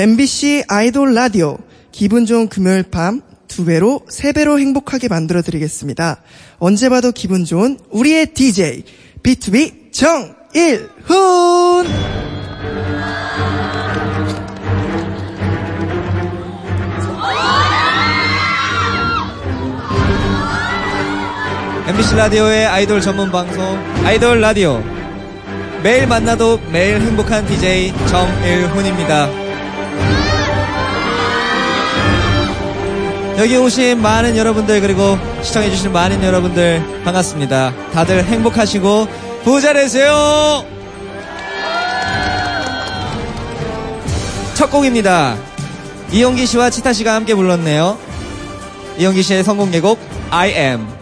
MBC 아이돌 라디오 기분 좋은 금요일 밤 두 배로 세 배로 행복하게 만들어 드리겠습니다. 언제 봐도 기분 좋은 우리의 DJ B2B 정일훈. MBC 라디오의 아이돌 전문 방송 아이돌 라디오 매일 만나도 매일 행복한 DJ 정일훈입니다. 여기 오신 많은 여러분들 그리고 시청해주시는 많은 여러분들 반갑습니다. 다들 행복하시고 부자 되세요. 첫 곡입니다. 이용기 씨와 치타 씨가 함께 불렀네요. 이용기 씨의 성공 예곡 I Am.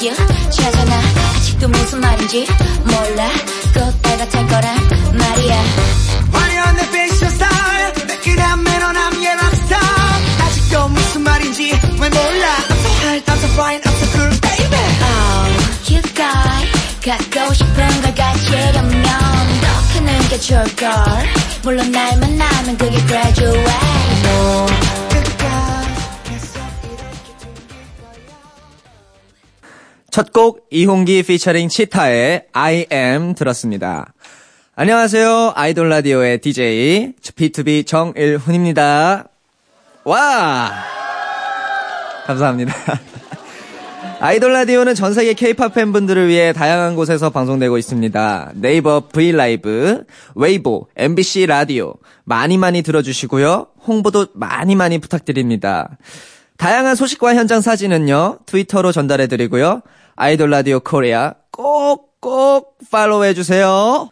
소화기 찾아나 아직도 무슨 말인지 몰라. 꽃달 같을 거란 말이야. 화려한 내 패션 스타일 매끈한 매너남 예 락스타 아직도 무슨 말인지 왜 몰라. I'm so hot, I'm so fine, I'm so cool baby. Oh cute guy 갖고 싶은 걸 같이 하려면 더 크는 게 좋을걸. 물론 날 만나면 그게 graduate. 뭐 첫 곡 이홍기 피처링 치타의 I am 들었습니다. 안녕하세요. 아이돌 라디오의 DJ BTOB 정일훈입니다. 와! 감사합니다. 아이돌 라디오는 전 세계 K-팝 팬분들을 위해 다양한 곳에서 방송되고 있습니다. 네이버 브이라이브, 웨이보, MBC 라디오 많이 많이 들어주시고요. 홍보도 많이 많이 부탁드립니다. 다양한 소식과 현장 사진은요. 트위터로 전달해드리고요. 아이돌 라디오 코리아 꼭꼭 팔로우 해주세요.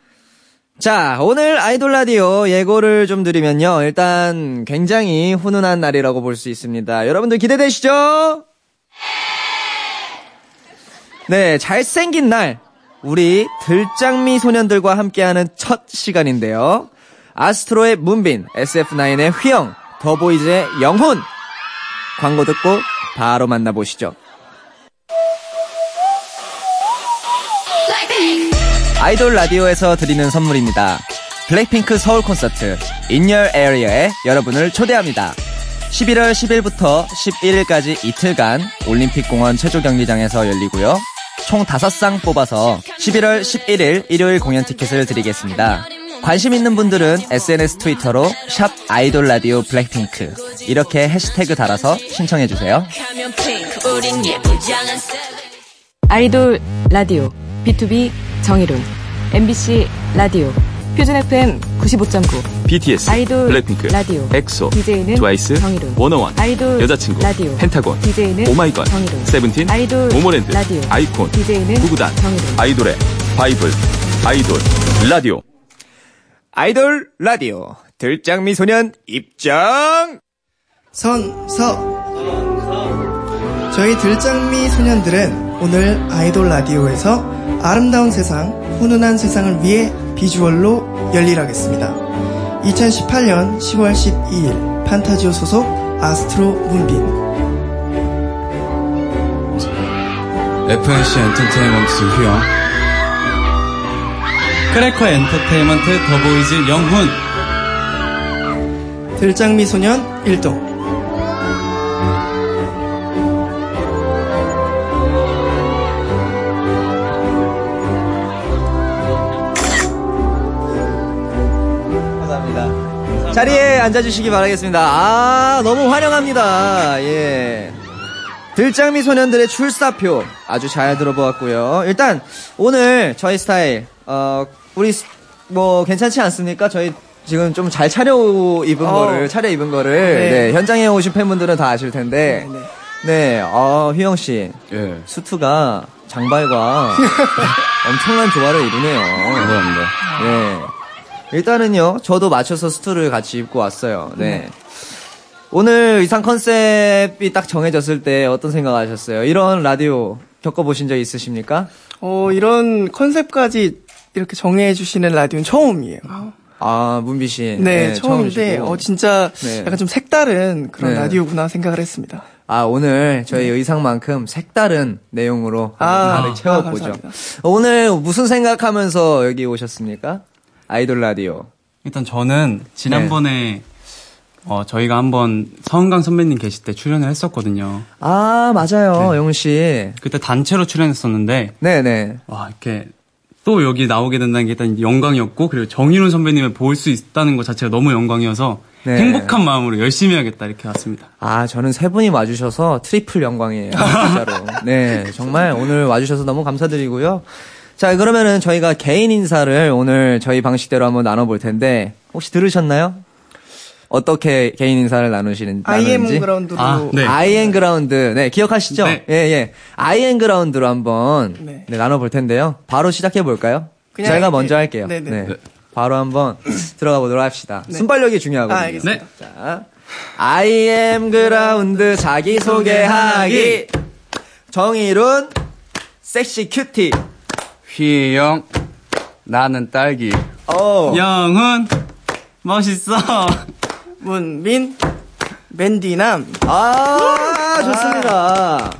자, 오늘 아이돌 라디오 예고를 좀 드리면요. 일단 굉장히 훈훈한 날이라고 볼 수 있습니다. 여러분들 기대되시죠? 네, 잘생긴 날. 우리 들장미 소년들과 함께하는 첫 시간인데요. 아스트로의 문빈, SF9의 휘영, 더보이즈의 영훈. 광고 듣고 바로 만나보시죠. 아이돌 라디오에서 드리는 선물입니다. 블랙핑크 서울 콘서트 Your Area에 여러분을 초대합니다. 11월 10일부터 11일까지 이틀간 올림픽공원 체조경기장에서 열리고요. 총 5쌍 뽑아서 11월 11일 일요일 공연 티켓을 드리겠습니다. 관심 있는 분들은 SNS 트위터로 샵 아이돌 라디오 블랙핑크 이렇게 해시태그 달아서 신청해 주세요. 아이돌 라디오 BTOB 정일훈 MBC 라디오 표준 FM 95.9 BTS, 아이돌 블랙핑크, 라디오 엑소, DJ는 트와이스, 정일훈 워너원, 아이돌 여자친구, 라디오 펜타곤, DJ는 오마이걸, 정일훈 세븐틴, 아이돌 모모랜드, 라디오 아이콘, DJ는 구구단, 정일훈 아이돌의 바이블, 아이돌 라디오. 아이돌 라디오 들장미 소년 입장! 선서 저희 들장미 소년들은 오늘 아이돌 라디오에서 아름다운 세상, 훈훈한 세상을 위해 비주얼로 열일하겠습니다. 2018년 10월 12일 판타지오 소속 아스트로 문빈. FNC 엔터테인먼트 휘영. 크래커 엔터테인먼트 더보이즈 영훈. 들장미 소년 일동 자리에 앉아주시기 바라겠습니다. 아, 너무 환영합니다. 예. 들장미 소년들의 출사표 아주 잘 들어보았고요. 일단 오늘 저희 스타일 어 우리 스- 뭐 괜찮지 않습니까? 저희 지금 좀 잘 차려 입은 어. 거를 차려 입은 거를 네. 네, 현장에 오신 팬분들은 다 아실 텐데 네. 네, 어, 휘영 씨 예 수트가 장발과 엄청난 조화를 이루네요. 감사합니다 네. 일단은요, 저도 맞춰서 수트를 같이 입고 왔어요. 네. 오늘 의상 컨셉이 딱 정해졌을 때 어떤 생각 하셨어요? 이런 라디오 겪어보신 적 있으십니까? 어, 이런 컨셉까지 이렇게 정해주시는 라디오는 처음이에요. 아, 문비 씨. 네, 처음인데 처음이시고. 어 진짜 네. 약간 좀 색다른 그런 네. 라디오구나 생각을 했습니다. 아, 오늘 저희 의상만큼 색다른 내용으로 아, 가득 아, 채워보죠. 감사합니다. 오늘 무슨 생각하면서 여기 오셨습니까? 아이돌 라디오. 일단 저는 지난번에 네. 어, 저희가 한번 서은광 선배님 계실 때 출연을 했었거든요. 아, 맞아요, 영훈 씨. 그때 단체로 출연했었는데 네네. 와 이렇게 또 여기 나오게 된다는 게 일단 영광이었고 그리고 정일훈 선배님을 볼 수 있다는 것 자체가 너무 영광이어서 네. 행복한 마음으로 열심히 해야겠다 이렇게 왔습니다. 아, 저는 세 분이 와주셔서 triple 영광이에요. 진짜로. 네, 정말 오늘 와주셔서 너무 감사드리고요. 자, 그러면은 저희가 개인 인사를 오늘 저희 방식대로 한번 나눠볼 텐데, 혹시 들으셨나요? 어떻게 개인 인사를 나누시는, I am 나누는지? ground로 아, 네. I am ground. 네, 기억하시죠? 네. 예, 예. I am ground로 한번 네. 네, 나눠볼 텐데요. 바로 시작해 볼까요? 그냥 제가 이렇게- 먼저 할게요. 네, 네. 네. 바로 한번 들어가 보도록 합시다. 순발력이 중요하거든요. 아, 알겠습니다. 자, I am ground 자기소개하기. 정의룬, 섹시 큐티. 휘영 나는 딸기 어. 영훈 멋있어. 문민 맨디남 아, 좋습니다.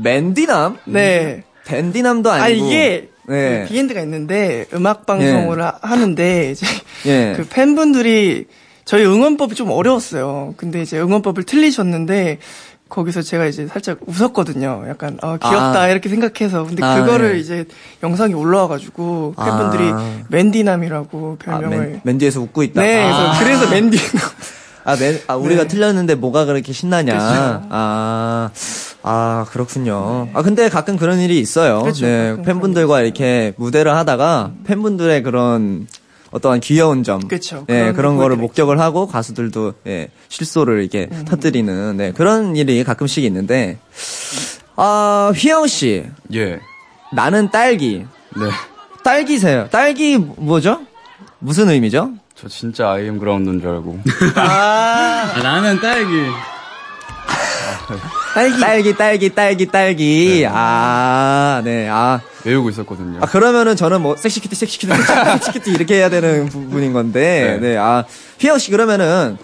맨디남? 네. 댄디남도 아니고. 아 이게 네. 그 비엔드가 있는데 음악 방송을 하- 하는데 이제 예. 그 팬분들이 저희 응원법이 좀 어려웠어요. 근데 이제 응원법을 틀리셨는데 거기서 제가 이제 살짝 웃었거든요. 약간 아 귀엽다 아. 이렇게 생각해서 근데 아, 그거를 네. 이제 영상이 올라와가지고 팬분들이 아. 맨디남이라고 아, 별명을 맨, 맨디에서 웃고 있다. 네 그래서 아. 그래서 맨디 아, 맨, 아, 우리가 네. 틀렸는데 뭐가 그렇게 신나냐. 아, 아, 그렇군요. 아, 근데 가끔 그런 일이 있어요. 그렇죠. 네, 팬분들과 이렇게 무대를 하다가 팬분들의 그런 어떠한 귀여운 점. 그쵸. 네, 그런 그런 거 거를. 목격을 하고 가수들도, 예, 실소를 이렇게 음. 터뜨리는, 네, 그런 일이 가끔씩 있는데, 아, 휘영 씨, 예 나는 딸기. 네. 딸기세요. 딸기 뭐죠? 무슨 의미죠? 저 진짜 아이엠 그라운드인 줄 알고 아, 나는 딸기. 딸기 딸기, 딸기, 딸기, 딸기. 아, 네, 아. 외우고 있었거든요 아, 그러면은 저는 뭐, 섹시키티, 섹시키티, 섹시키티 이렇게 해야 되는 부분인 건데, 네, 네. 아, 휘영씨 그러면은,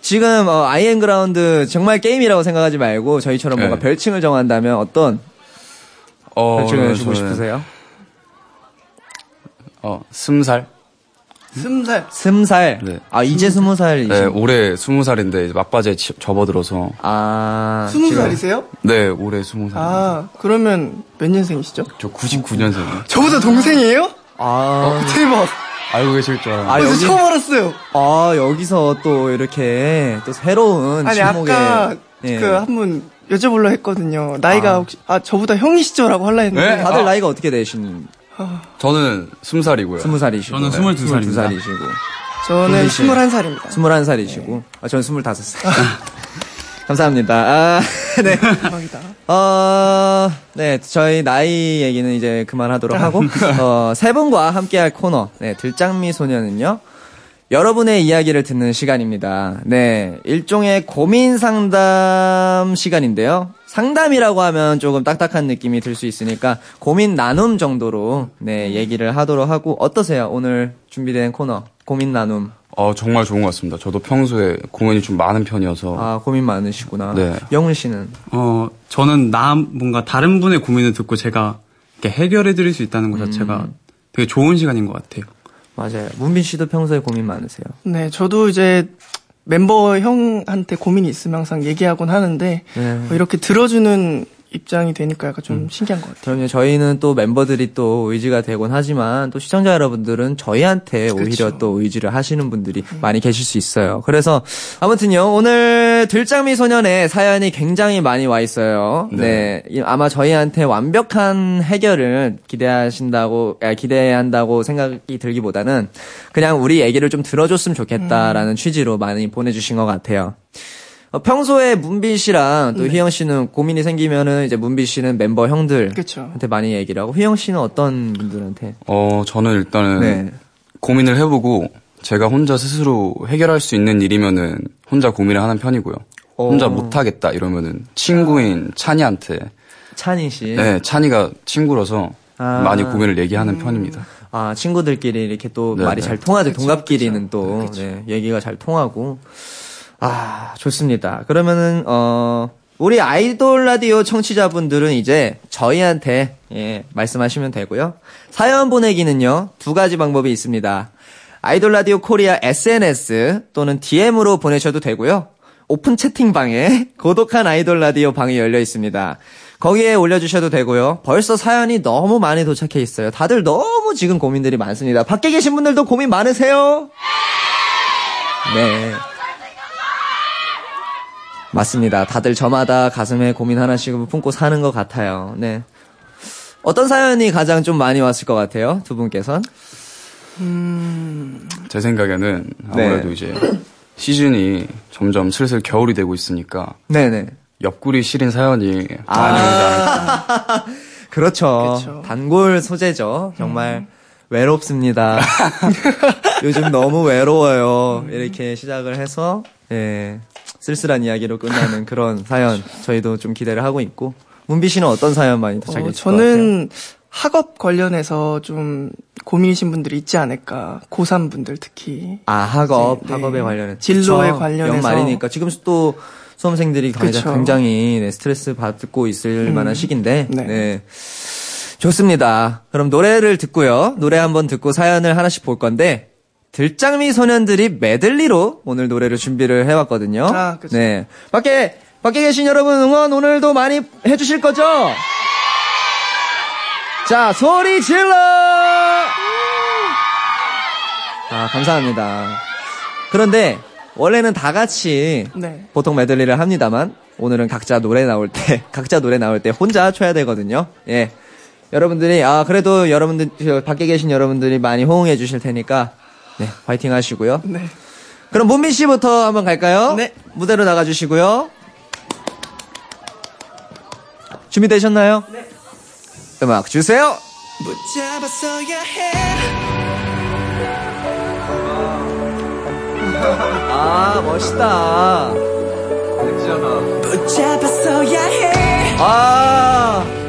지금, 어, I am ground 정말 게임이라고 생각하지 말고, 저희처럼 뭔가 네. 별칭을 정한다면 어떤 어, 별칭을 주고 싶으세요? 어 스무 살 스무살 스무 살. 네. 아, 이제 스무 살이시 네, 올해 스무 살인데 막바지에 치- 접어들어서 아. 스무 지금- 살이세요? 네 올해 스무 살 아 그러면 몇 년생이시죠? 저 99년생이요 저보다 동생이에요? 아, 대박. 알고 계실 줄 알았는데 아, 여기- 처음 알았어요. 아, 여기서 또 이렇게 또 새로운 아니 지목에 아까 예. 그한분 여쭤보려 했거든요. 나이가 아. 혹시 아 저보다 형이시죠라고 할라 했는데 네? 다들 아. 나이가 어떻게 되신? 저는 스무 살이고요 스무 살이시고. 저는 22살입니다. 살이시고. 저는 동민 씨. 21살입니다. 스물한 살이시고. 아, 저는 스물다섯 살. 감사합니다. 아, 네. 대박이다. 어, 네, 저희 나이 얘기는 이제 그만하도록 하고, 어, 세 분과 함께할 코너, 네, 들장미 소녀는요, 여러분의 이야기를 듣는 시간입니다. 네, 일종의 고민 상담 시간인데요. 상담이라고 하면 조금 딱딱한 느낌이 들 수 있으니까 고민 나눔 정도로 네, 얘기를 하도록 하고 어떠세요? 오늘 준비된 코너 고민 나눔. 어 정말 좋은 것 같습니다 저도 평소에 고민이 좀 많은 편이어서 아, 고민 많으시구나. 네. 영훈 씨는 어, 저는 나 뭔가 다른 분의 고민을 듣고 제가 이렇게 해결해 드릴 수 있다는 것 자체가 되게 좋은 시간인 것 같아요. 맞아요. 문빈 씨도 평소에 고민 많으세요? 네, 저도 이제 멤버 형한테 고민이 있으면 항상 얘기하곤 하는데 네. 뭐 이렇게 들어주는 입장이 되니까 약간 좀 신기한 것 같아요. 그럼요. 저희는 또 멤버들이 또 의지가 되곤 하지만 또 시청자 여러분들은 저희한테 오히려 또 의지를 하시는 분들이 많이 계실 수 있어요. 그래서 아무튼요. 오늘 들장미 소년의 사연이 굉장히 많이 와 있어요. 네. 이- 아마 저희한테 완벽한 해결을 기대하신다고 아, 기대한다고 생각이 들기보다는 그냥 우리 얘기를 좀 들어줬으면 좋겠다라는 취지로 많이 보내주신 것 같아요. 어, 평소에 문빈 씨랑 또 휘영 씨는 고민이 생기면은 이제 문빈 씨는 멤버 형들한테 그쵸. 많이 얘기를 하고 휘영 씨는 어떤 분들한테? 어 저는 일단은 네. 고민을 해보고 제가 혼자 스스로 해결할 수 있는 일이면은 혼자 고민을 하는 편이고요. 혼자 못하겠다 이러면은 친구인 찬이한테 찬희 씨. 네 찬이가 친구라서 아. 많이 고민을 얘기하는 편입니다. 아, 친구들끼리 이렇게 또 네, 말이 네. 잘 통하죠. 동갑끼리는 또, 네, 얘기가 잘 통하고. 아, 좋습니다. 그러면은, 어, 우리 아이돌 라디오 청취자분들은 이제 저희한테, 예, 말씀하시면 되고요. 사연 보내기는요, 두 가지 방법이 있습니다. 아이돌 라디오 코리아 SNS 또는 DM으로 보내셔도 되고요. 오픈 채팅방에 고독한 아이돌 라디오 방이 열려 있습니다. 거기에 올려주셔도 되고요. 벌써 사연이 너무 많이 도착해 있어요. 다들 너무 지금 고민들이 많습니다. 밖에 계신 분들도 고민 많으세요? 네. 맞습니다. 다들 저마다 가슴에 고민 하나씩 품고 사는 것 같아요. 네. 어떤 사연이 가장 좀 많이 왔을 것 같아요? 두 분께선? 제 생각에는 아무래도 네. 이제 시즌이 점점 슬슬 겨울이 되고 있으니까 네네. 옆구리 시린 사연이 아. 많이 않을까. 그렇죠. 그쵸. 단골 소재죠. 정말 외롭습니다. 요즘 너무 외로워요. 이렇게 시작을 해서 예, 쓸쓸한 이야기로 끝나는 그런 사연 저희도 좀 기대를 하고 있고 문비 씨는 어떤 사연 많이 도착했을 어, 것 저는 학업 관련해서 좀 고민이신 분들이 있지 않을까. 고3 분들 특히. 아 학업 네. 학업에 관련해 진로에. 관련해서. 연말이니까 지금 또 수험생들이 그쵸. 굉장히 네, 스트레스 받고 있을 만한 시기인데 네. 네. 좋습니다. 그럼 노래를 듣고요. 노래 한번 듣고 사연을 하나씩 볼 건데 들장미 소년들이 메들리로 오늘 노래를 준비를 해왔거든요. 아, 그쵸. 네. 밖에 밖에 계신 여러분 응원 오늘도 많이 해주실 거죠? 자 소리 질러! 아 감사합니다. 그런데 원래는 다 같이 네. 보통 메들리를 합니다만 오늘은 각자 노래 나올 때 각자 노래 나올 때 혼자 쳐야 되거든요. 예. 여러분들이 아 그래도 여러분들 저 밖에 계신 여러분들이 많이 호응해 주실 테니까 네 화이팅 하시고요. 네. 그럼 문민 씨부터 한번 갈까요? 네. 무대로 나가 주시고요. 준비되셨나요? 네. 음악 주세요. 붙잡았어야 해. 아 멋있다. 붙잡았어야 해. 아.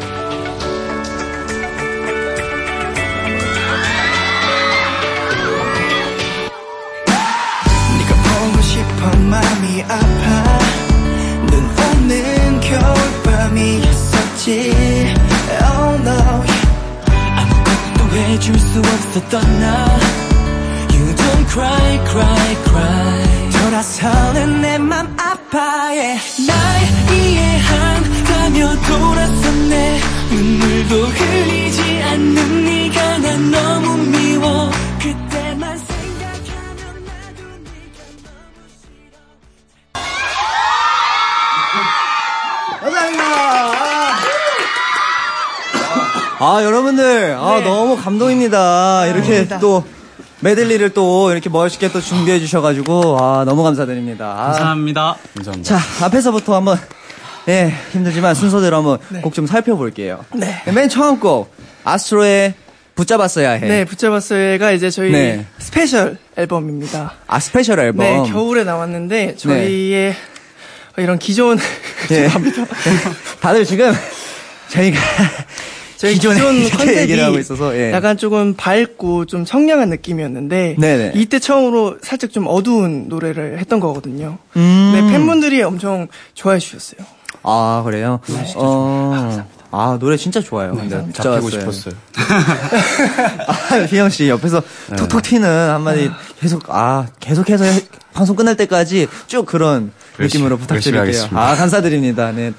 겨울밤이었었지. Oh no. 아무것도 해줄 수 없었던 나. You don't cry cry cry. 돌아서는 내 맘 아파해. 날 이해한다며 돌아섰네. 눈물도 흘리지 않는 네가 난 너무 미워 아 여러분들 아 너무 감동입니다. 이렇게 또 메들리를 또 이렇게 멋있게 또 준비해 주셔가지고 아 너무 감사드립니다. 아, 감사합니다. 감사합니다. 자 앞에서부터 한번 예 힘들지만 순서대로 한번 곡좀 살펴볼게요. 네. 맨 처음 곡 아스트로의 붙잡았어야 해. 네, 붙잡았어야가 이제 저희 네. 스페셜 앨범입니다. 아 스페셜 앨범. 네, 겨울에 나왔는데 저희의 이런 기존 예. 다들 지금 저희가 저희 기존에 기존 컨셉이 얘기를 하고 있어서 예. 약간 조금 밝고 좀 청량한 느낌이었는데 네네. 이때 처음으로 살짝 좀 어두운 노래를 했던 거거든요. 음. 네, 팬분들이 엄청 좋아해 주셨어요. 아 그래요? 어. 아 노래 진짜 좋아요. 근데 잡히고 붙잡았어요. 싶었어요. 아, 희영 씨 옆에서 톡톡 튀는 한마디 계속 아 계속해서 해- 방송 끝날 때까지 쭉 그런 열심히- 느낌으로 부탁드릴게요. 아 감사드립니다. 네.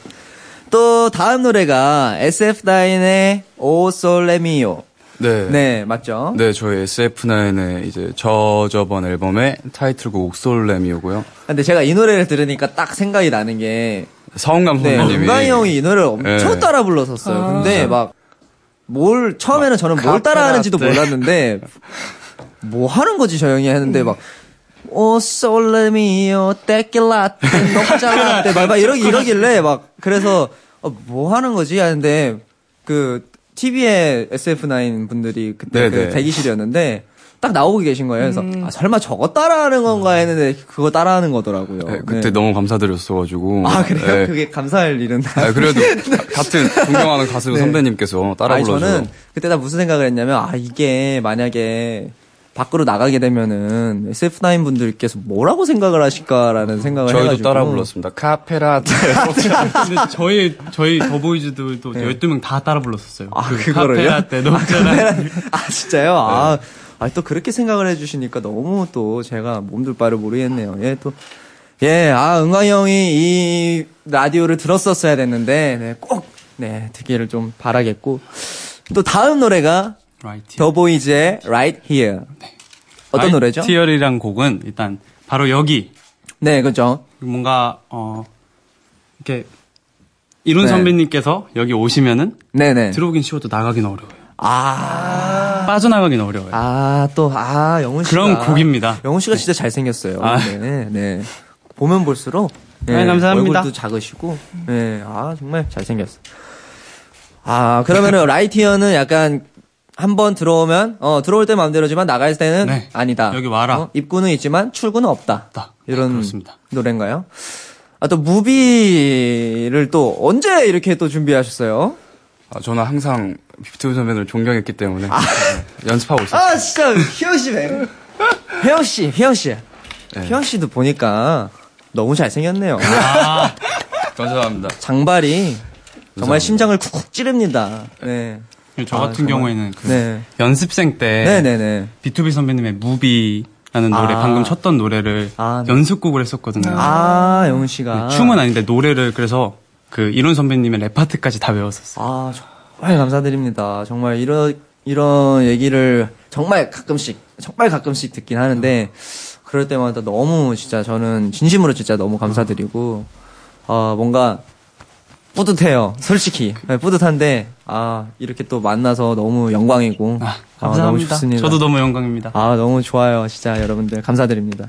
또 다음 노래가 SF 다인의 오 솔레미오. 네. 네 맞죠? 네, 저희 SF9의 이제 저 저번 앨범의 타이틀곡 옥솔렘이오고요. 근데 제가 이 노래를 들으니까 딱 생각이 나는 게 서은감 네, 선배님이 은광이 형이 이 노래를 엄청 네. 따라 불렀었어요. 근데 막 뭘 처음에는 저는 뭘 따라 하는지도 카페라떼. 몰랐는데 뭐 하는 거지 저 형이 했는데 막 오 솔레미오 떼끼라떼 녹자라떼 막, 막 이러기 이러길래 막 그래서 어, 뭐 하는 거지 하는데 그 TV에 SF9 분들이 그때 그 네네. 대기실이었는데 딱 나오고 계신 거예요. 그래서 아, 설마 저거 따라하는 건가 했는데 그거 따라하는 거더라고요. 네, 그때 네. 너무 감사드렸어가지고. 아 그래요? 네. 그게 감사할 일은 아, 그래도 가- 같은 존경하는 가수 네. 선배님께서 따라 불러서 저는 그때 나 무슨 생각을 했냐면 아 이게 만약에 밖으로 나가게 되면은 SF9 분들께서 뭐라고 생각을 하실까라는 생각을 저희도 해가지고 따라 불렀습니다. 카페라테. 근데 저희 저희 더보이즈들도 12명 다 따라 불렀었어요. 아, 그 그거를요? 카페라 때 녹잖아. 아 진짜요? 아, 아, 또 그렇게 생각을 해 주시니까 너무 또 제가 몸둘 바를 모르겠네요. 예, 또. 예, 아, 은광이 형이 이 라디오를 들었었어야 됐는데, 네, 꼭, 네, 듣기를 좀 바라겠고. 또 다음 노래가 Right. 더보이즈의 Right Here. 어떤 노래죠? 티어리란 곡은 일단 바로 여기 네, 그죠. 뭔가 어 이렇게 이룬 네. 선배님께서 여기 오시면은 네네. 들어오긴 쉬워도 나가긴 어려워요. 아, 빠져나가긴 어려워요. 아, 또, 아, 영훈 씨가. 그런 곡입니다. 영훈 씨가 진짜 잘생겼어요. 아. 네, 네. 보면 볼수록. 네, 감사합니다. 얼굴도 작으시고. 네, 아, 정말 잘생겼어. 아, 그러면은, 라이티어는 약간, 한번 들어오면, 어, 들어올 때 마음대로지만 나갈 때는 네. 아니다. 여기 와라. 어, 입구는 있지만 출구는 없다. 없다. 네, 이런 그렇습니다. 노래인가요? 아, 또, 무비를 또, 언제 이렇게 또 준비하셨어요? 아, 저는 항상 비투비 선배님을 존경했기 때문에 네, 연습하고 있어요. 아, 진짜, 휘영 씨, 왜? 휘영 씨, 휘영 씨. 휘영 씨도 보니까 너무 잘생겼네요. 감사합니다. 장발이 정말 심장을 쿡쿡 찌릅니다. 네. 저 아, 같은 정말. 경우에는 그 네. 연습생 때 네네네. BTOB 선배님의 Movie라는 노래 아. 방금 쳤던 노래를 아, 네. 연습곡을 했었거든요. 아, 영훈 씨가. 네, 춤은 아닌데 노래를 그래서 그 일훈 선배님의 랩 파트까지 다 외웠었어요. 아, 정말 감사드립니다. 정말 이런, 이런 얘기를 정말 가끔씩, 정말 가끔씩 듣긴 하는데, 그럴 때마다 너무 진짜 저는 진심으로 진짜 너무 감사드리고, 어, 뭔가 뿌듯해요. 솔직히. 네, 뿌듯한데, 아, 이렇게 또 만나서 너무 영광이고, 아, 아, 너무 감사합니다. 좋습니다. 저도 너무 영광입니다. 아, 너무 좋아요. 진짜 여러분들 감사드립니다.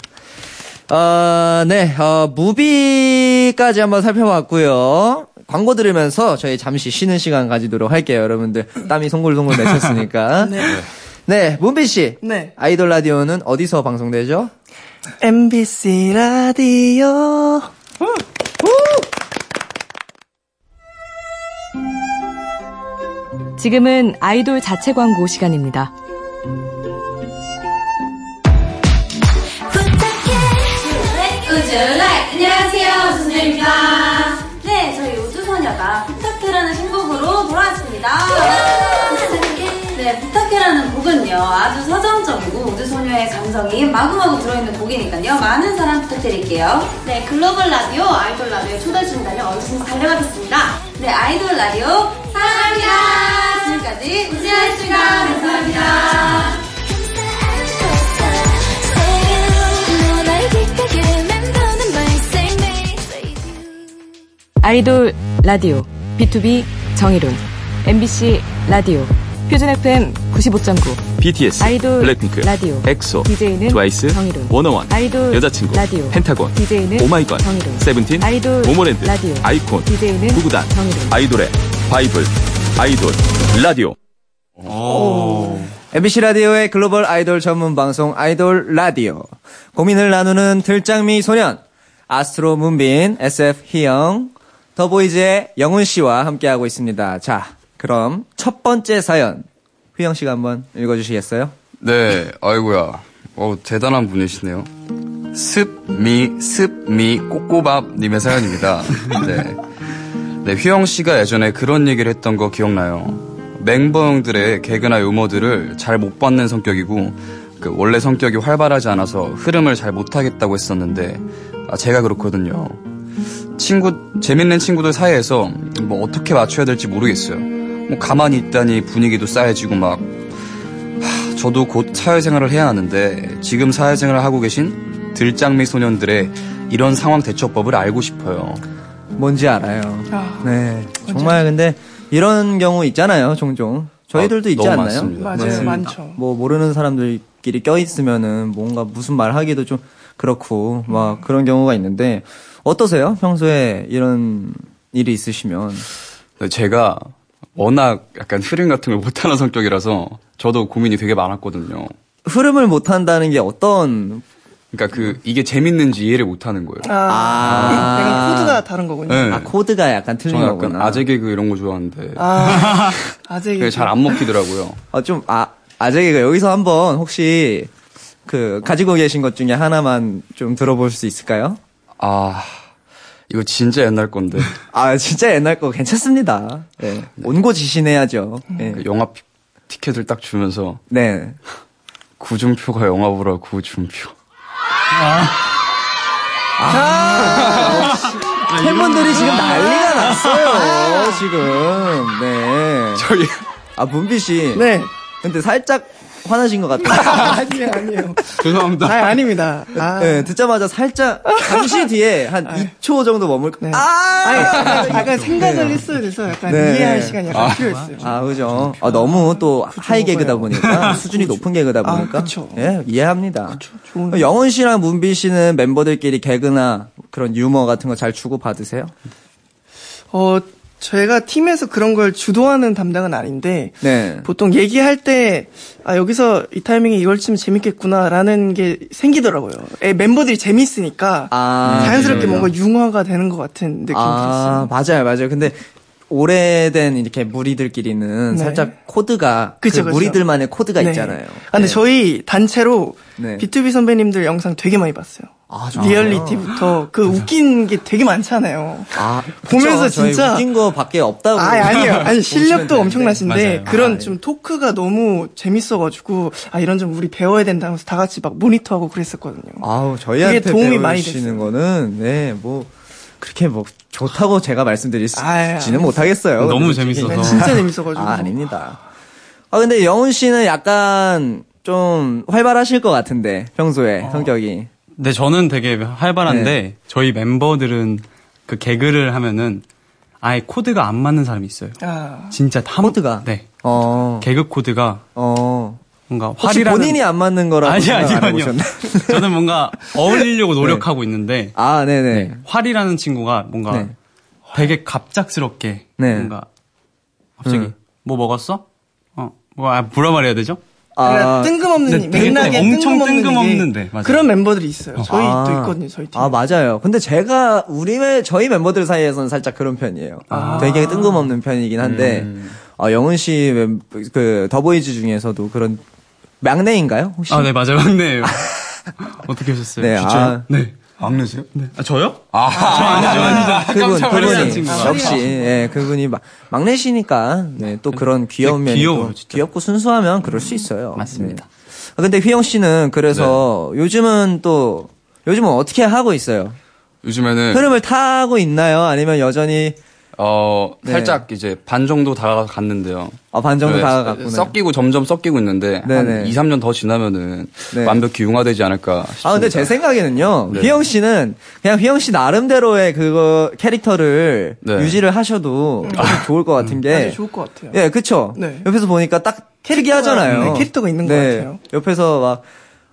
어, 네, 어, 무비까지 한번 살펴봤고요. 광고 들으면서 저희 잠시 쉬는 시간 가지도록 할게요. 여러분들 땀이 송골송골 맺혔으니까. 네. 네, 문비 씨. 네. 아이돌 라디오는 어디서 방송되죠? MBC 라디오. 지금은 아이돌 자체 광고 시간입니다. 우주라이. 안녕하세요. 우주소녀입니다. 네 저희 우주소녀가 부탁해라는 신곡으로 돌아왔습니다. 네. 부탁해라는 곡은요 아주 서정적이고 우주소녀의 감성이 마구마구 들어있는 곡이니까요. 많은 사랑 부탁드릴게요. 네 글로벌 라디오 아이돌 라디오에 초대해 주신다면 언제든지 달려가겠습니다 네 아이돌 라디오 사랑합니다. 지금까지 우주였습니다 감사합니다. 아이돌 라디오 BTOB 정일훈 MBC 라디오 표준 FM 95.9 BTS, 아이돌 블랙핑크, 라디오 엑소, DJ는 트와이스, 정일훈 워너원, 아이돌 여자친구, 라디오 펜타곤, DJ는 오마이걸, 정일훈 세븐틴, 아이돌 모모랜드, 라디오 아이콘, DJ는 구구단, 정일훈 아이돌의 바이블, 아이돌, 라디오. MBC 라디오의 글로벌 아이돌 전문 방송 아이돌 라디오. 고민을 나누는 들장미 소년. 아스트로 문빈, SF 희영, 더보이즈의 영훈 씨와 함께하고 있습니다. 자, 그럼 첫 번째 사연. 휘영 씨가 한번 읽어주시겠어요? 네, 아이고야. 어, 대단한 분이시네요. 습미, 습미, 꼬꼬밥님의 사연입니다. 네. 네, 휘영 씨가 예전에 그런 얘기를 했던 거 기억나요. 멤버 형들의 개그나 유머들을 잘 못 받는 성격이고, 그 원래 성격이 활발하지 않아서 흐름을 잘 못하겠다고 했었는데, 아, 제가 그렇거든요. 친구, 재밌는 친구들 사이에서 뭐 어떻게 맞춰야 될지 모르겠어요. 뭐 가만히 있다니 분위기도 싸해지고 막 저도 곧 사회생활을 해야 하는데 지금 사회생활을 하고 계신 들장미 소년들의 이런 상황 대처법을 알고 싶어요. 뭔지 알아요. 아, 네. 정말 근데 이런 경우 있잖아요, 종종. 저희들도 아, 있지 너무 않나요? 많습니다. 맞아요, 맞습니다. 많죠. 뭐 모르는 사람들끼리 껴 있으면은 뭔가 무슨 말 하기도 좀 그렇고 막 그런 경우가 있는데 어떠세요? 평소에 이런 일이 있으시면 제가 워낙 약간 흐름 같은 걸 못하는 성격이라서 저도 고민이 되게 많았거든요. 흐름을 못 한다는 게 어떤 그러니까 그 이게 재밌는지 이해를 못 하는 거예요. 아, 약간 코드가 다른 거군요. 네. 아, 코드가 약간 틀린 저는 약간 거구나. 아재 개그 이런 거 좋아하는데 아, 아재 그게 잘안 먹히더라고요. 어, 좀, 아, 아재개가 여기서 한번 혹시 그 가지고 계신 것 중에 하나만 좀 들어볼 수 있을까요? 아 이거 진짜 옛날 건데 아, 진짜 옛날 거 괜찮습니다. 네. 온고지신해야죠. 네. 그 영화 피- 티켓을 딱 주면서 네. 구준표가 영화 보라 구준표. 팬분들이 지금 난리가 났어요. 지금. 네. 저희 아, 문비 씨. 네. 근데 살짝 화나신 것 같아요. 아니에요, 아니에요. 죄송합니다. 아, 아닙니다. 아, 네, 듣자마자 살짝 잠시 뒤에 한 2초 정도 머물고 네. 아! 아니, 약간, 생각을 했어야 돼서 약간 네. 이해할 시간이 약간 필요했어요. 아, 그죠. 아, 너무 또 하이 개그다 보니까 수준이 높은 개그다 아, 보니까 그쵸. 예, 이해합니다. 좋은- 영훈 씨랑 문비 씨는 멤버들끼리 개그나 그런 유머 같은 거 잘 주고 받으세요? 어, 제가 팀에서 그런 걸 주도하는 담당은 아닌데, 네. 보통 얘기할 때, 아, 여기서 이 타이밍에 이걸 치면 재밌겠구나라는 게 생기더라고요. 에, 멤버들이 재밌으니까, 아, 자연스럽게 그래요? 뭔가 융화가 되는 것 같은 느낌이 아, 들었어요. 맞아요, 맞아요. 근데 오래된 이렇게 무리들끼리는 네. 살짝 코드가 그쵸, 그 그쵸. 무리들만의 코드가 네. 있잖아요. 아, 근데 네. 저희 단체로 네. B2B 선배님들 영상 되게 많이 봤어요. 아? 리얼리티부터 그 웃긴 게 되게 많잖아요. 아, 보면서 그쵸. 진짜- 웃긴 거밖에 없다고. 아, 아니에요. 아니, 실력도. 엄청나신데. 그런 아, 좀 토크가 너무 재밌어 가지고, 아, 이런 점 우리 배워야 된다 하면서 다 같이 막 모니터하고 그랬었거든요. 아우 저희한테 도움이 많이 배우시는 거는 네 뭐 그렇게 뭐 좋다고 제가 말씀드리지는 아유, 못하겠어요. 너무 재밌어서. 네, 진짜 재밌어가지고. 아 아닙니다. 아 근데 영훈 씨는 약간 좀 활발하실 것 같은데 평소에 성격이 네, 저는 되게 활발한데 네. 저희 멤버들은 그 개그를 하면은 아예 코드가 안 맞는 사람이 있어요. 아, 진짜 한 코드가? 네. 어 개그 코드가 어. 뭔가 활이라는 본인이 안 맞는 거라고 아니 생각 아니요? 저는 뭔가 어울리려고 노력하고 있는데 아 네네. 활이라는 친구가 뭔가 네. 되게 갑작스럽게 네. 뭔가 갑자기 음. 뭐 먹었어? 어, 뭐 아, 뭐라 말해야 되죠? 그러니까 아, 뜬금없는, 네, 되게 맥락에 엄청 뜬금없는, 맞아요. 그런 멤버들이 있어요. 저희 아. 또 있거든요, 저희 팀. 아 맞아요. 근데 제가 우리 멤- 저희 멤버들 사이에서는 살짝 그런 편이에요. 아. 되게 뜬금없는 편이긴 한데 음. 어, 영은 씨 그 더보이즈 중에서도 그런 막내인가요? 혹시? 아, 네, 맞아요. 막내예요. 어떻게 하셨어요? 네, 진짜요? 아. 네. 막내세요? 아, 저요? 아, 그분 깜짝 놀랐어요, 그분이 친구가. 역시 예, 그분이 막 막내시니까 네, 또 그런 귀여운 네, 면이 귀여워요, 또 진짜. 귀엽고 순수하면 그럴 수 있어요. 맞습니다. 네. 아, 근데 휘영 씨는 그래서 네. 요즘은 또 요즘은 어떻게 하고 있어요? 요즘에는 흐름을 타고 있나요? 아니면 여전히 어 네. 살짝 이제 반 정도 다가갔는데요. 어, 반 정도 네, 다가갔구나. 섞이고 점점 섞이고 있는데 네네. 한 2, 3년 더 지나면은 네. 완벽히 융화되지 않을까 싶습니다. 아 근데 제 생각에는요 네. 휘영 씨는 그냥 휘영 씨 나름대로의 그거 캐릭터를 네. 유지를 하셔도 되게 좋을 것 같은 게 아주 좋을 것 같아요. 예, 그쵸. 네. 옆에서 보니까 딱 캐릭터가, 특이하잖아요. 네, 캐릭터가 있는 것 같아요. 옆에서 막,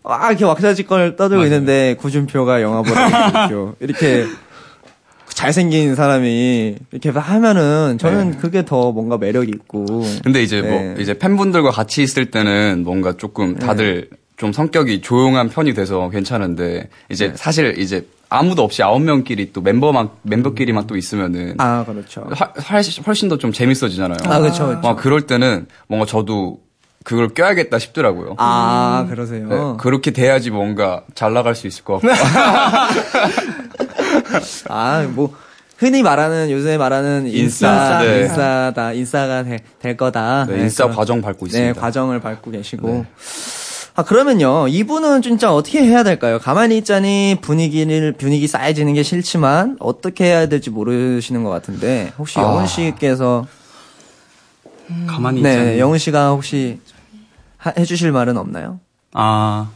아, 이렇게 왁자지껄 떠들고 있는데, 구준표가 영화 보라. 이렇게 잘생긴 사람이 이렇게 하면은, 저는 그게 더 뭔가 매력이 있고. 근데 이제 네. 뭐 이제 팬분들과 같이 있을 때는 뭔가 조금 다들 좀 성격이 조용한 편이 돼서 괜찮은데 이제 네. 사실 이제 아무도 없이 아홉 명끼리 또 멤버만 멤버끼리만 또 있으면은 아, 그렇죠. 하- 훨씬 훨씬 더 좀 재밌어지잖아요. 아, 그렇죠, 그렇죠. 막 그럴 때는 뭔가 저도 그걸 껴야겠다 싶더라고요. 아, 그러세요. 네, 그렇게 돼야지 뭔가 잘 나갈 수 있을 것 같고. 아, 뭐, 흔히 말하는, 요새 말하는 인싸, 인싸, 네. 인싸다, 인싸가 되- 될 거다. 네, 인싸 그런- 과정 밟고 네, 있습니다. 과정을 밟고 계시고. 아, 그러면요, 이분은 진짜 어떻게 해야 될까요? 가만히 있자니 분위기를, 분위기 쌓여지는 게 싫지만, 어떻게 해야 될지 모르시는 것 같은데, 혹시 아. 영훈 씨께서, 가만히 네, 있잖아요. 영훈 씨가 혹시 하- 해주실 말은 없나요? 아.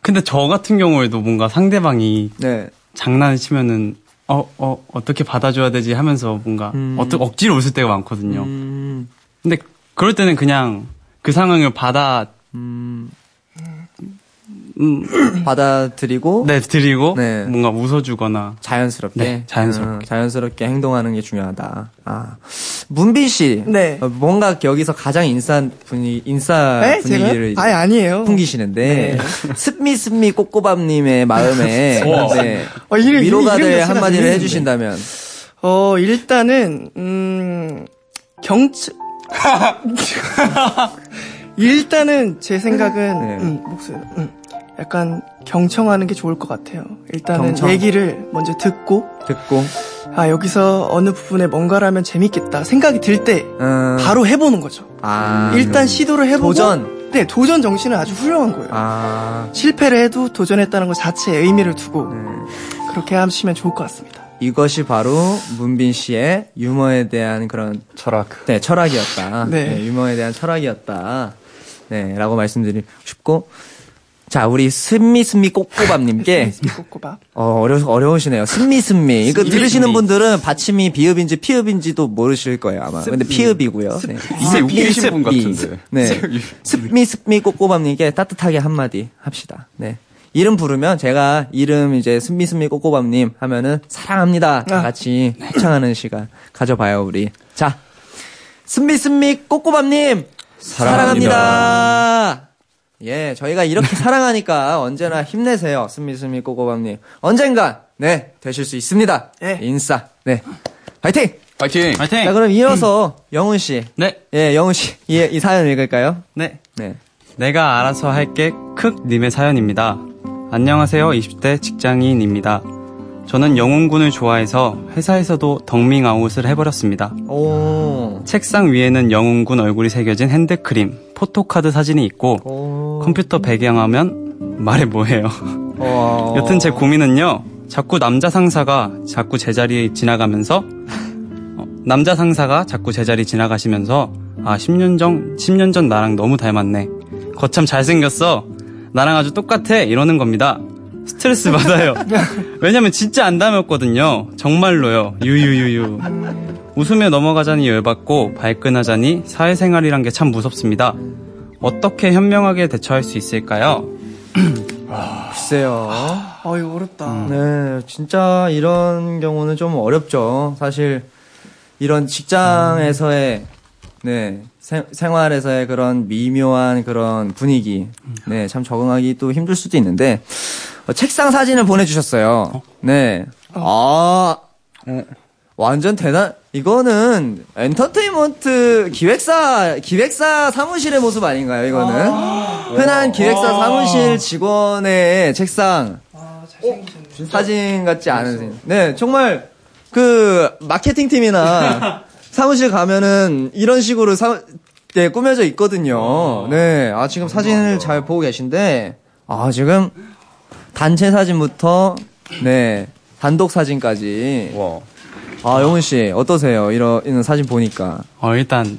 근데 저 같은 경우에도 뭔가 상대방이 네. 장난치면은 어, 어, 어떻게 받아줘야 되지 하면서 뭔가 음. 어떠, 억지로 웃을 때가 많거든요. 음, 근데 그럴 때는 그냥 그 상황을 받아 음, 음, 받아들이고 네, 드리고 네. 뭔가 웃어주거나 자연스럽게 네, 자연스럽게. 음, 자연스럽게 행동하는 게 중요하다. 아 문빈 씨, 네. 어, 뭔가 여기서 가장 인싸 분위 인싸 네? 분위기를 아예 아니에요. 풍기시는데 습미 습미 꼬꼬밥님의 마음에 네, 어, 이름- 위로가 될 한마디를. 해주신다면 어, 일단은, 음, 경치, 일단은 제 생각은, 네. 음, 목소리, 음, 약간 경청하는 게 좋을 것 같아요. 일단은 경청. 얘기를 먼저 듣고, 듣고 아, 여기서 어느 부분에 뭔가를 하면 재밌겠다 생각이 들 때, 음, 바로 해보는 거죠. 아, 일단 시도를 해보고, 도전. 네, 도전 정신은 아주 훌륭한 거예요. 아 실패를 해도 도전했다는 것 자체에 의미를 두고, 네. 그렇게 하시면 좋을 것 같습니다. 이것이 바로 문빈 씨의 유머에 대한 그런 철학. 네, 철학이었다. 네. 네, 유머에 대한 철학이었다. 네, 라고 말씀드리고 싶고. 자, 우리 스미스미 꼬꼬밥님께 꼬꼬밥. 어, 어려, 어려우시네요. 스미스미. 이거 들으시는 분들은 받침이 비읍인지 피읍인지도 모르실 거예요, 아마. 근데 피읍이고요. 네. 이게 웃기신 분 같은데. 네. 스미, 스미 꼬꼬밥님께 따뜻하게 한마디 합시다. 네. 이름 부르면 제가 이름 이제 스미, 스미 꼬꼬밥님 하면은 사랑합니다. 다 같이 합창하는 시간 가져봐요, 우리. 자. 스미, 스미 꼬꼬밥님! 사랑합니다. 예, 저희가 이렇게 사랑하니까 언제나 힘내세요. 스미, 스미 꼬꼬밥님. 언젠간, 네, 되실 수 있습니다. 예. 인싸. 네. 파이팅! 파이팅! 파이팅! 자, 그럼 이어서 영훈 씨. 네, 예, 영훈 씨. 이, 이 사연 읽을까요? 네. 네. 내가 알아서 할게 크 님의 사연입니다. 안녕하세요. 20대 직장인입니다. 저는 영훈군을 좋아해서 회사에서도 덕밍아웃을 해버렸습니다. 오. 책상 위에는 영훈군 얼굴이 새겨진 핸드크림, 포토카드 사진이 있고 오. 컴퓨터 배경화면 말해 뭐해요. 어. 여튼 제 고민은요. 자꾸 남자 상사가 자꾸 제 자리에 지나가면서 어, 남자 상사가 자꾸 제 자리 지나가시면서 아 10년 전 10년 전 나랑 너무 닮았네. 거참 잘생겼어. 나랑 아주 똑같아 이러는 겁니다. 스트레스 받아요. 왜냐면 진짜 안 닮았거든요. 정말로요. 유유유유. 웃으며 넘어가자니 열받고 발끈하자니 사회생활이란 게 참 무섭습니다. 어떻게 현명하게 대처할 수 있을까요? 글쎄요. 어, 이거 어렵다. 네, 진짜 이런 경우는 좀 어렵죠. 사실 이런 직장에서의 네 생, 생활에서의 그런 미묘한 그런 분위기, 네 참 적응하기 또 힘들 수도 있는데 어, 책상 사진을 보내주셨어요. 네, 아 완전 대단. 이거는 엔터테인먼트 기획사 기획사 사무실의 모습 아닌가요? 이거는 흔한 기획사 사무실 직원의 책상 사진 같지 않으세요? 네, 정말 그 마케팅 팀이나 사무실 가면은 이런 식으로 사, 네, 꾸며져 있거든요. 네, 아 지금 사진을 잘 보고 계신데 아 지금 단체 사진부터 네 단독 사진까지 와. 아 영훈 씨 어떠세요? 이런 이런 사진 보니까 어, 일단,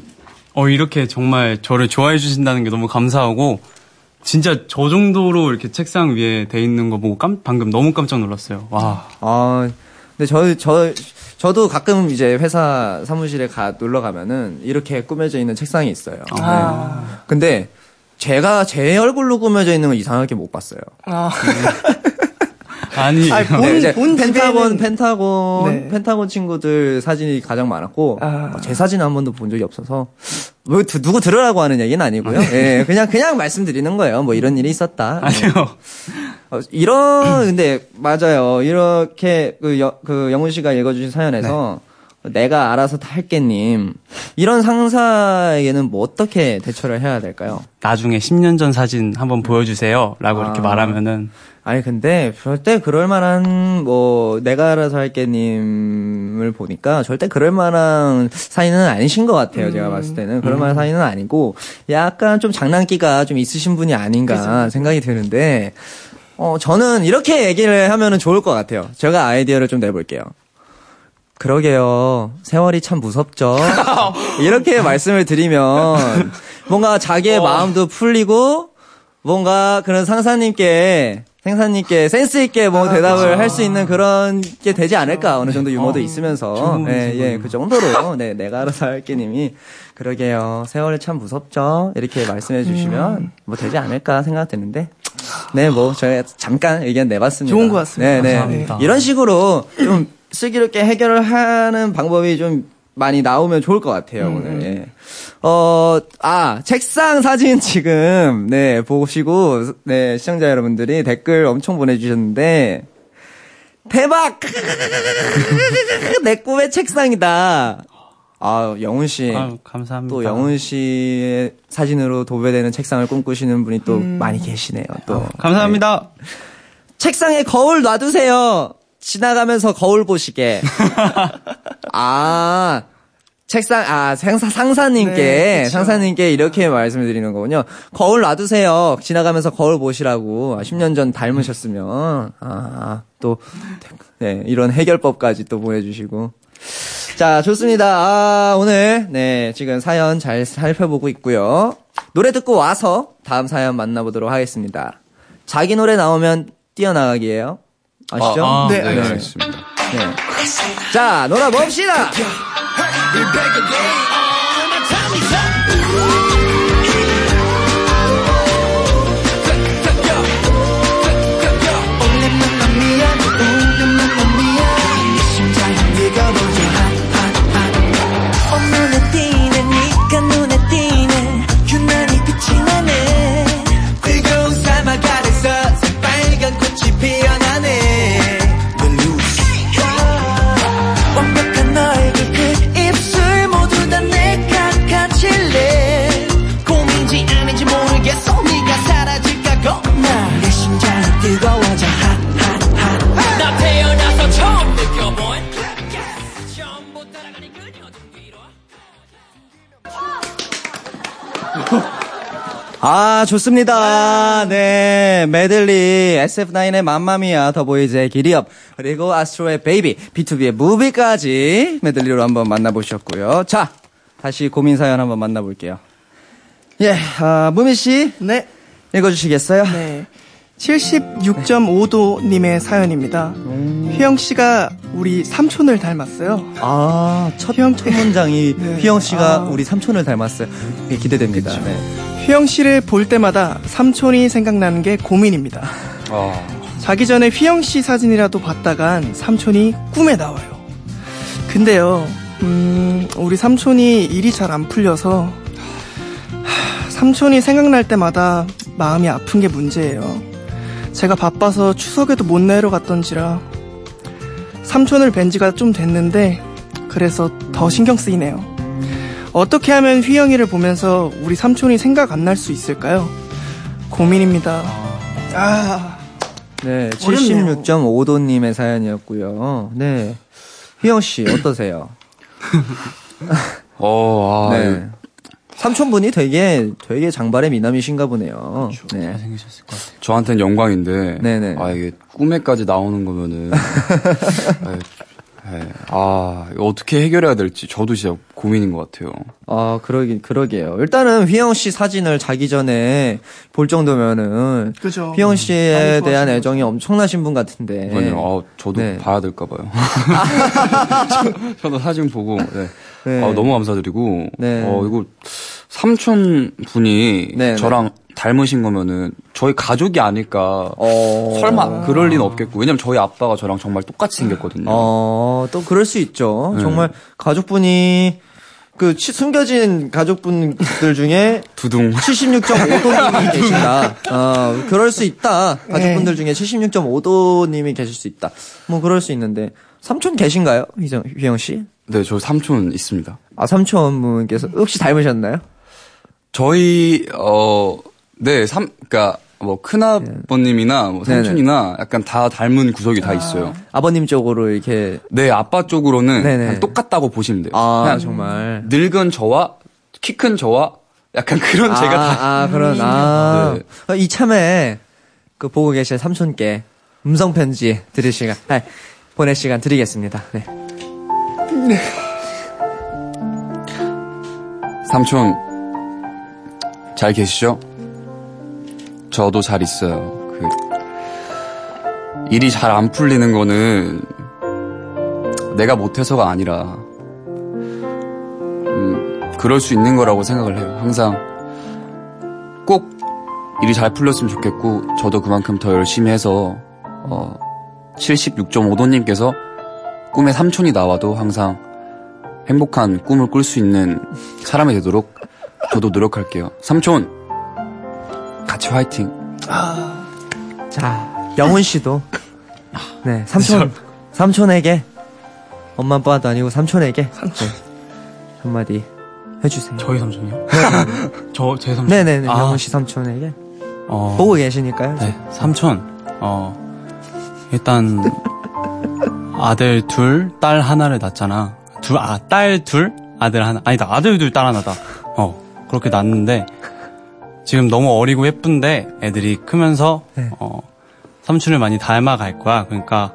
어, 이렇게 정말 저를 좋아해 주신다는 게 너무 감사하고, 진짜 저 정도로 이렇게 책상 위에 돼 있는 거 보고 깜, 방금 너무 깜짝 놀랐어요. 와. 아, 근데 저, 저, 저 도 가끔 이제 회사 사무실에 가, 놀러 가면은 이렇게 꾸며져 있는 책상이 있어요. 아. 네. 근데 제가 제 얼굴로 꾸며져 있는 건 이상하게 못 봤어요. 아. 아니, 아니, 본- 네, 이제 본 펜타곤, 펜타곤, 네. 펜타곤 친구들 사진이 가장 많았고, 아. 어, 제 사진 한 번도 본 적이 없어서, 뭐, 두- 누구 들으라고 하는 얘기는 아니고요. 예, 그냥, 그냥 말씀드리는 거예요. 뭐 이런 일이 있었다. 아니요. 어, 이런 근데 맞아요. 이렇게 그, 여, 그 영훈 씨가 읽어주신 사연에서 내가 알아서 다 할게님 이런 상사에게는 뭐 어떻게 대처를 해야 될까요? 나중에 10년 전 사진 한번 보여주세요. 라고 이렇게 아. 말하면은, 아니 근데 절대 그럴 만한 뭐 내가 알아서 할게님을 보니까 절대 그럴 만한 사이는 아니신 것 같아요. 제가 봤을 때는 그럴 만한 사이는 아니고 약간 좀 장난기가 좀 있으신 분이 아닌가 생각이 드는데 어 저는 이렇게 얘기를 하면은 좋을 것 같아요. 제가 아이디어를 좀 내볼게요. 그러게요. 세월이 참 무섭죠. 이렇게 말씀을 드리면 뭔가 자기의 마음도 풀리고 뭔가 그런 상사님께 생사님께 센스 있게 뭐 대답을 할 수 있는 그런 게 되지 않을까 어느 정도 유머도 있으면서 예, 예, 그 정도로 네, 내가 알아서 할게님이 그러게요 세월이 참 무섭죠 이렇게 말씀해 주시면 뭐 되지 않을까 생각 드는데 네, 뭐 저희 잠깐 의견 내봤습니다. 좋은 것 같습니다. 네, 네. 감사합니다. 이런 식으로 좀 슬기롭게 해결을 하는 방법이 좀 많이 나오면 좋을 것 같아요, 오늘. 예. 어, 아, 책상 사진 지금, 네, 보시고, 네, 시청자 여러분들이 댓글 엄청 보내주셨는데, 대박! 내 꿈의 책상이다. 아, 영훈 씨. 아유, 감사합니다. 또 영훈 씨의 사진으로 도배되는 책상을 꿈꾸시는 분이 또 많이 계시네요, 또. 감사합니다. 책상에 거울 놔두세요. 지나가면서 거울 보시게. 아, 책상, 아, 상사, 상사님께, 네. 상사님께 이렇게 말씀을 드리는 거군요. 거울 놔두세요. 지나가면서 거울 보시라고. 아, 10년 전 닮으셨으면. 아, 또, 네, 이런 해결법까지 또 보내주시고. 자, 좋습니다. 아, 오늘, 네, 지금 사연 잘 살펴보고 있고요. 노래 듣고 와서 다음 사연 만나보도록 하겠습니다. 자기 노래 나오면 뛰어나가기예요 아시죠? 아, 네, 네, 알겠습니다. 알겠습니다. 네. 자, 놀아봅시다! 아, 좋습니다. 네. 메들리, SF9의 Mamma Mia, 더보이즈의 Giddy Up, 그리고 아스트로의 Baby, B2B의 무비까지 메들리로 한번 만나보셨고요. 자, 다시 고민 사연 한번 만나볼게요. 예, 아, 문빈 씨, 네. 읽어주시겠어요? 네. 76.5도님의 사연입니다. 휘영 씨가 우리 삼촌을 닮았어요. 아, 첫, 첫 문장이 네. 휘영 씨가 아. 우리 삼촌을 닮았어요. 예, 기대됩니다. 네. 휘영 씨를 볼 때마다 삼촌이 생각나는 게 고민입니다. 아, 자기 전에 휘영 씨 사진이라도 봤다간 삼촌이 꿈에 나와요. 근데요, 음, 우리 삼촌이 일이 잘 안 풀려서 하, 삼촌이 생각날 때마다 마음이 아픈 게 문제예요. 제가 바빠서 추석에도 못 내러 갔던지라 삼촌을 뵌 지가 좀 됐는데 그래서 더 신경 쓰이네요. 어떻게 하면 휘영이를 보면서 우리 삼촌이 생각 안 날 수 있을까요? 고민입니다. 아. 네, 어렵네요. 76.5도님의 사연이었고요. 네. 휘영 씨, 어떠세요? 어, 아, 네. 삼촌분이 되게, 되게 장발의 미남이신가 보네요. 네. 잘생기셨을 것 같아요. 저한테는 영광인데, 네네. 아, 이게 꿈에까지 나오는 거면은, 아, 예. 아, 어떻게 해결해야 될지 저도 진짜 고민인 것 같아요. 아, 그러긴, 그러게요. 일단은 휘영 씨 사진을 자기 전에 볼 정도면은, 그죠. 휘영 씨에 많이 대한 애정이 엄청나신 분 같은데. 아니요, 아, 저도 네. 봐야 될까봐요. 저 도 사진 보고, 네. 네. 아, 너무 감사드리고, 네. 어, 이거, 삼촌 분이 네, 저랑 닮으신 거면은, 저희 가족이 아닐까. 어. 설마 그럴 리는 없겠고. 왜냐면 저희 아빠가 저랑 정말 똑같이 생겼거든요. 어, 또 그럴 수 있죠. 네. 정말 가족분이, 그, 치- 숨겨진 가족분들 중에 두둥. 76.5도님이 계신다. 어, 그럴 수 있다. 가족분들 중에 76.5도님이 계실 수 있다. 뭐 그럴 수 있는데 삼촌 계신가요, 휘영 씨? 네, 저 삼촌 있습니다. 아 삼촌 분께서 혹시 닮으셨나요? 저희, 어, 네, 삼, 그니까, 뭐, 큰아버님이나, 뭐, 네네. 삼촌이나, 약간 다 닮은 구석이 다 있어요. 아버님 쪽으로 이렇게 네, 아빠 쪽으로는 네네. 그냥 똑같다고 보시면 돼요. 아 그냥 정말 늙은 저와, 키 큰 저와, 약간 그런 아, 제가 다. 아 그런 아 네. 이참에 그 보고 계실 삼촌께 음성 편지 드릴 시간, 아, 보낼 시간 드리겠습니다. 네. 삼촌, 잘 계시죠? 저도 잘 있어요. 그, 일이 잘 안 풀리는 거는 내가 못해서가 아니라, 음, 그럴 수 있는 거라고 생각을 해요. 항상 꼭 일이 잘 풀렸으면 좋겠고 저도 그만큼 더 열심히 해서 어 76.5도님께서 꿈에 삼촌이 나와도 항상 행복한 꿈을 꿀 수 있는 사람이 되도록 저도 노력할게요. 삼촌 같이 화이팅. 자, 영훈 씨도 네 삼촌 삼촌에게 엄마 아빠도 아니고 삼촌에게 네, 한마디 해주세요. 저희 삼촌이요? 저, 제 삼촌? 네네네 아, 영훈 씨 삼촌에게 어, 보고 계시니까요. 네, 삼촌. 어, 일단, 아들 둘, 딸 하나를 낳잖아. 둘, 아, 딸 둘, 아들 하나. 아니다, 아들 둘, 딸 하나다. 어, 그렇게 낳는데, 지금 너무 어리고 예쁜데, 애들이 크면서, 네. 어, 삼촌을 많이 닮아갈 거야. 그러니까,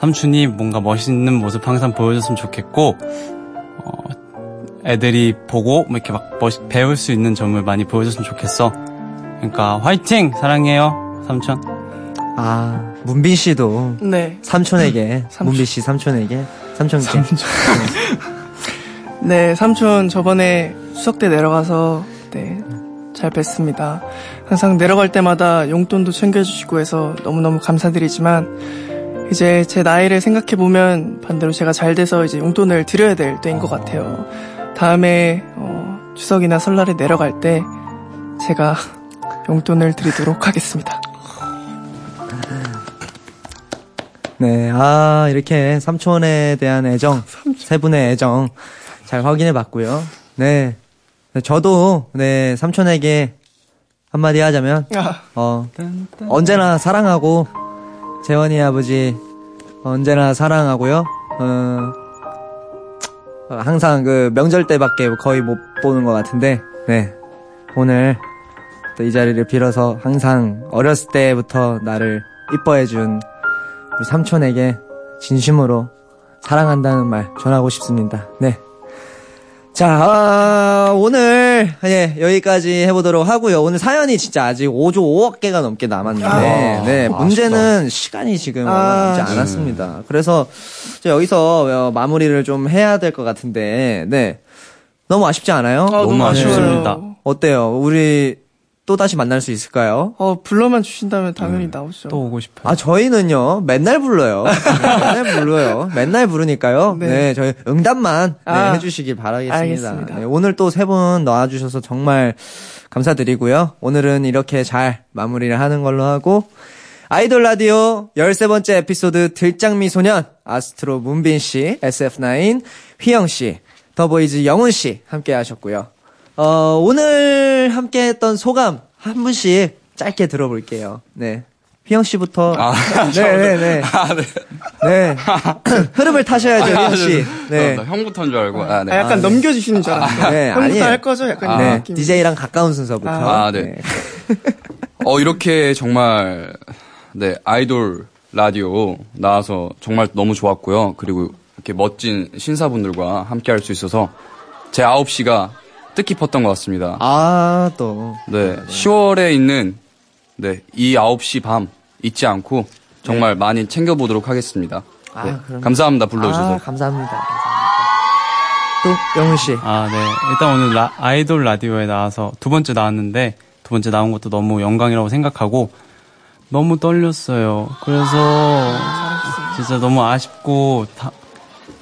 삼촌이 뭔가 멋있는 모습 항상 보여줬으면 좋겠고, 어, 애들이 보고, 뭐 이렇게 막 멋, 배울 수 있는 점을 많이 보여줬으면 좋겠어. 그러니까, 화이팅! 사랑해요, 삼촌. 아 문빈 씨도 네. 삼촌에게 삼촌. 문빈 씨 삼촌에게 삼촌께 네, 삼촌 저번에 수석 때 내려가서 네, 잘 뵀습니다. 항상 내려갈 때마다 용돈도 챙겨주시고 해서 너무너무 감사드리지만 이제 제 나이를 생각해 보면 반대로 제가 잘 돼서 이제 용돈을 드려야 될 때인 것 같아요. 다음에 어, 추석이나 설날에 내려갈 때 제가 용돈을 드리도록 하겠습니다. 네, 아, 이렇게 삼촌에 대한 애정, 세 분의 애정 잘 확인해 봤고요. 네. 네, 저도, 네, 삼촌에게 한마디 하자면, 아, 어, 언제나 사랑하고, 재원이 아버지, 언제나 사랑하고요. 어, 어, 항상 그 명절 때밖에 거의 못 보는 것 같은데, 네. 오늘 또 이 자리를 빌어서 항상 어렸을 때부터 나를 이뻐해준 우리 삼촌에게 진심으로 사랑한다는 말 전하고 싶습니다. 네. 자, 아, 오늘, 예, 여기까지 해보도록 하고요. 오늘 사연이 진짜 아직 5조 5억 개가 넘게 남았는데, 아, 네, 아쉽다. 문제는 시간이 지금 얼마 아, 남지 않았습니다. 그래서, 저 여기서 어, 마무리를 좀 해야 될 것 같은데, 네. 너무 아쉽지 않아요? 아, 너무 아쉽습니다. 어때요? 우리 또 다시 만날 수 있을까요? 어, 불러만 주신다면 당연히 나오죠. 또 오고 싶어요. 아, 저희는요, 맨날 불러요. 맨날 불러요. 맨날 부르니까요. 네. 네. 저희 응답만 네, 아, 해주시길 바라겠습니다. 알겠습니다. 네, 오늘 또 세 분 나와주셔서 정말 감사드리고요. 오늘은 이렇게 잘 마무리를 하는 걸로 하고, 아이돌 라디오 13번째 에피소드 들장미 소년, 아스트로 문빈 씨, SF9, 휘영 씨, 더보이즈 영훈 씨 함께 하셨고요. 어, 오늘 함께 했던 소감 한 분씩 짧게 들어볼게요. 네. 휘영 씨부터. 아, 네네네. 아, 네. 네. 흐름을 타셔야죠, 휘영 씨. 네. 네. 나 형부터인 줄 알고. 아, 네. 아, 약간 넘겨주시는 줄 알았어요. 네, 형부터 아니에요. 할 거죠? 약간 아, 네. 느낌. DJ랑 가까운 순서부터. 아, 네. 어, 이렇게 정말, 네, 아이돌 라디오 나와서 정말 너무 좋았고요. 그리고 이렇게 멋진 신사분들과 함께 할 수 있어서 제 9시가 뜻깊었던 것 같습니다. 아, 또. 네, 10월에 있는, 네, 이 9시 밤 잊지 않고 정말 많이 챙겨보도록 하겠습니다. 아, 네, 그럼- 감사합니다, 불러주셔서. 아, 감사합니다. 감사합니다. 또, 영훈 씨. 아, 네. 일단 오늘 라- 아이돌 라디오에 나와서 두 번째 나왔는데, 두 번째 나온 것도 너무 영광이라고 생각하고, 너무 떨렸어요. 그래서, 진짜 너무 아쉽고, 다-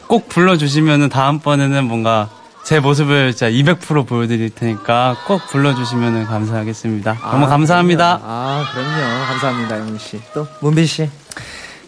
꼭 불러주시면은 다음번에는 뭔가 제 모습을 진짜 200% 보여드릴 테니까 꼭 불러주시면은 감사하겠습니다. 너무 아, 감사합니다. 그럼요. 아, 그럼요. 감사합니다, 영훈 씨. 또, 문빈 씨.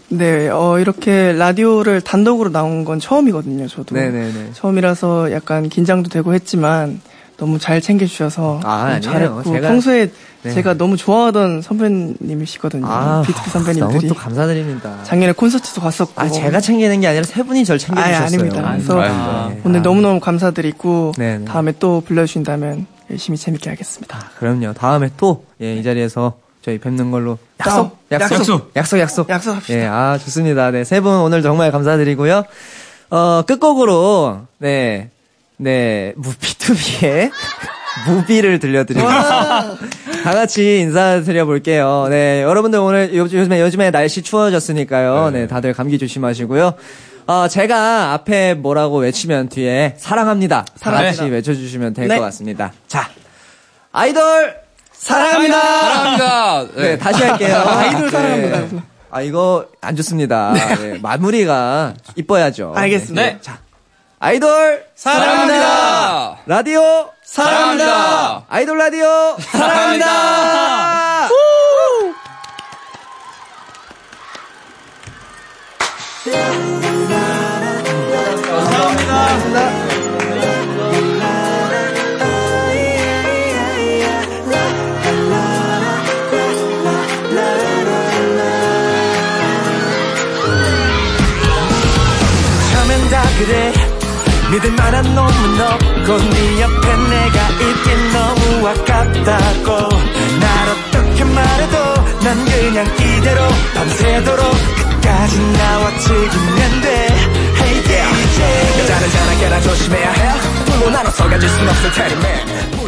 네, 어, 이렇게 라디오를 단독으로 나온 건 처음이거든요, 저도. 네네네. 처음이라서 약간 긴장도 되고 했지만 너무 잘 챙겨주셔서 아, 너무. 잘했고 제가- 평소에 네. 제가 너무 좋아하던 선배님이시거든요. 아, 너무 선배님들이. 또 감사드립니다. 작년에 콘서트도 갔었고. 아, 제가 챙기는 게 아니라 세 분이 절 챙겨주셨어요. 아예 아닙니다. 그래서 아닙니다. 네. 오늘 아, 너무너무 감사드리고 네네. 다음에 또 불러주신다면 열심히 재밌게 하겠습니다. 아, 그럼요. 다음에 또, 예, 이 자리에서 저희 뵙는 걸로. 약속! 약속! 약속! 약속, 약속. 약속 합시다. 예, 아, 좋습니다. 네, 세 분 오늘 정말 감사드리고요. 어, 끝곡으로, 네, 네, 무비투비의 무비를 들려드리면서 다 같이 인사드려 볼게요. 네, 여러분들 오늘 요- 요즘에, 요즘에 날씨 추워졌으니까요. 네, 다들 감기 조심하시고요. 어, 제가 앞에 뭐라고 외치면 뒤에 사랑합니다. 다 같이 사랑합니다. 외쳐주시면 될것 네. 같습니다. 자, 아이돌 사랑합니다. 사랑합니다. 네, 다시 할게요. 아이돌 네. 사랑합니다. 아, 이거 안 좋습니다. 네, 마무리가 이뻐야죠. 알겠습니다. 네. 자, 아이돌 사랑합니다. 라디오 사랑합니다. 아이돌 라디오 사랑합니다. 처음엔 다 그래 믿을 만한 놈은 없고 네 옆에 내가 있긴 너무 아깝다고. 날 어떻게 말해도 난 그냥 이대로 밤새도록 끝까지 나와 즐기면 돼. Hey DJ 여자는 자나깨나 조심해야 해. 불로 나눠서 가질 순 없을 테니. man